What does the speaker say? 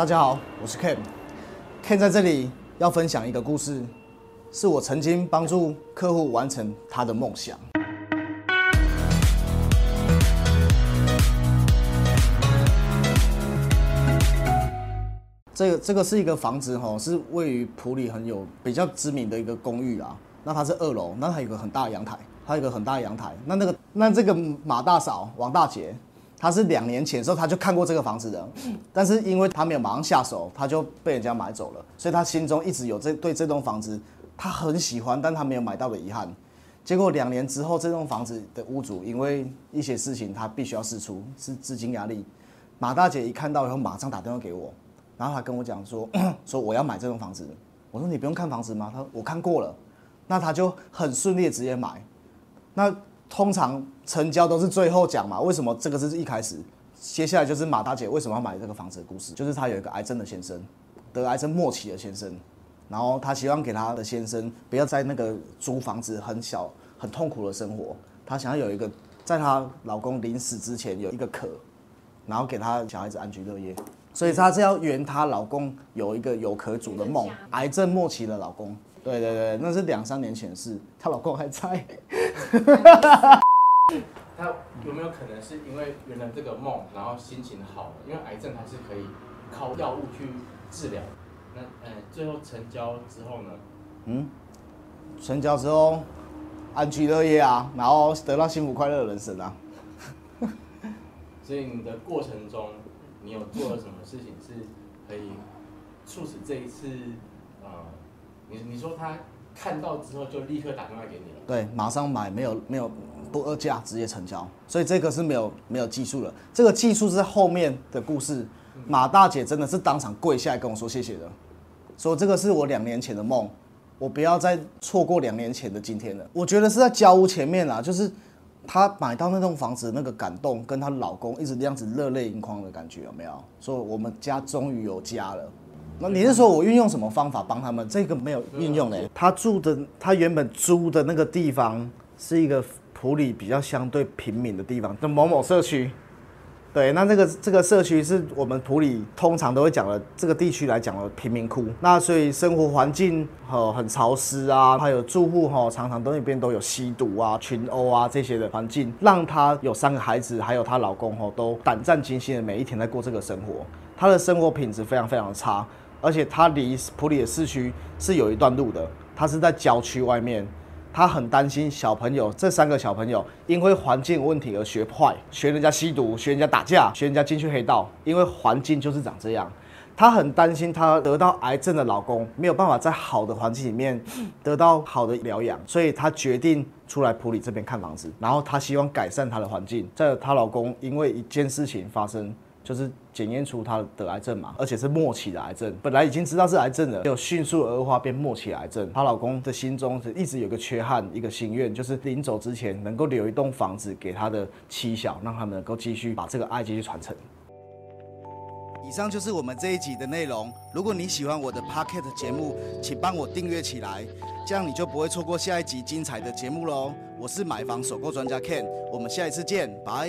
大家好，我是 Ken。Ken 在这里要分享一个故事，是我曾经帮助客户完成他的梦想。这个这个是一个房子哈，是位于普里很有比较知名的一个公寓啊。那它是二楼，那它有个很大的阳台，它有个很大的阳台。那那个那这个马大嫂王大姐，她是两年前的时候他就看过这个房子的，但是因为他没有马上下手，他就被人家买走了，所以他心中一直有这对这栋房子他很喜欢，但他没有买到的遗憾。结果两年之后，这栋房子的屋主因为一些事情，他必须要释出，是资金压力。马大姐一看到以后，马上打电话给我。然后她跟我讲说，说我要买这栋房子。我说你不用看房子吗？她说我看过了。那他就很顺利直接买。那通常成交都是最后讲嘛？为什么这个是一开始？接下来就是马大姐为什么要买这个房子的故事。就是她有一个癌症的先生，得癌症末期的先生，然后她希望给她的先生不要在那个租房子很小很痛苦的生活，她想要有一个在她老公临死之前有一个壳，然后给她小孩子安居乐业。所以她是要圆她老公有一个有壳主的梦，癌症末期的老公，对对对，那是两三年前的事，她老公还在。他有没有可能是因为圆了这个梦，然后心情好了？因为癌症还是可以靠药物去治疗。那呃，最后成交之后呢？嗯，成交之后安居乐业啊，然后得到幸福快乐的人生啊。所以你的过程中，你有做了什么事情是可以促使这一次？呃，你你说他看到之后就立刻打电话给你了？对，马上买，没有没有不二价，直接成交。所以这个是没有没有技术了，这个技术是在后面的故事。马大姐真的是当场跪下来跟我说谢谢的，说这个是我两年前的梦，我不要再错过两年前的今天了。我觉得是在交屋前面啊，就是她买到那栋房子那个感动，跟她老公一直这样子热泪盈眶的感觉有没有？说我们家终于有家了。那你是说我运用什么方法帮他们？这个没有运用嘞。他住的他原本租的那个地方是一个普里比较相对平民的地方，的某某社区。对，那这个这个社区是我们普里通常都会讲的这个地区来讲的贫民窟。那所以生活环境哈很潮湿啊，还有住户哈常常都那边都有吸毒啊、群殴啊这些的环境，让她有三个孩子，还有她老公哈都胆战心惊的每一天在过这个生活。她的生活品质非常非常的差，而且她离普里的市区是有一段路的，她是在郊区外面。他很担心小朋友，这三个小朋友因为环境问题而学坏，学人家吸毒，学人家打架，学人家进去黑道，因为环境就是长这样。他很担心她得到癌症的老公没有办法在好的环境里面得到好的疗养，所以她决定出来普里这边看房子，然后她希望改善她的环境。在她老公因为一件事情发生。就是检验出他的癌症嘛，而且是末期的癌症。本来已经知道是癌症了，就迅速恶化变末期癌症。她老公的心中是一直有个缺憾，一个心愿，就是临走之前能够留一栋房子给他的妻小，让他们能够继续把这个爱继续传承。以上就是我们这一集的内容。如果你喜欢我的 Pocket 节目，请帮我订阅起来，这样你就不会错过下一集精彩的节目喽。我是买房首购专家 Ken，我们下一次见，拜。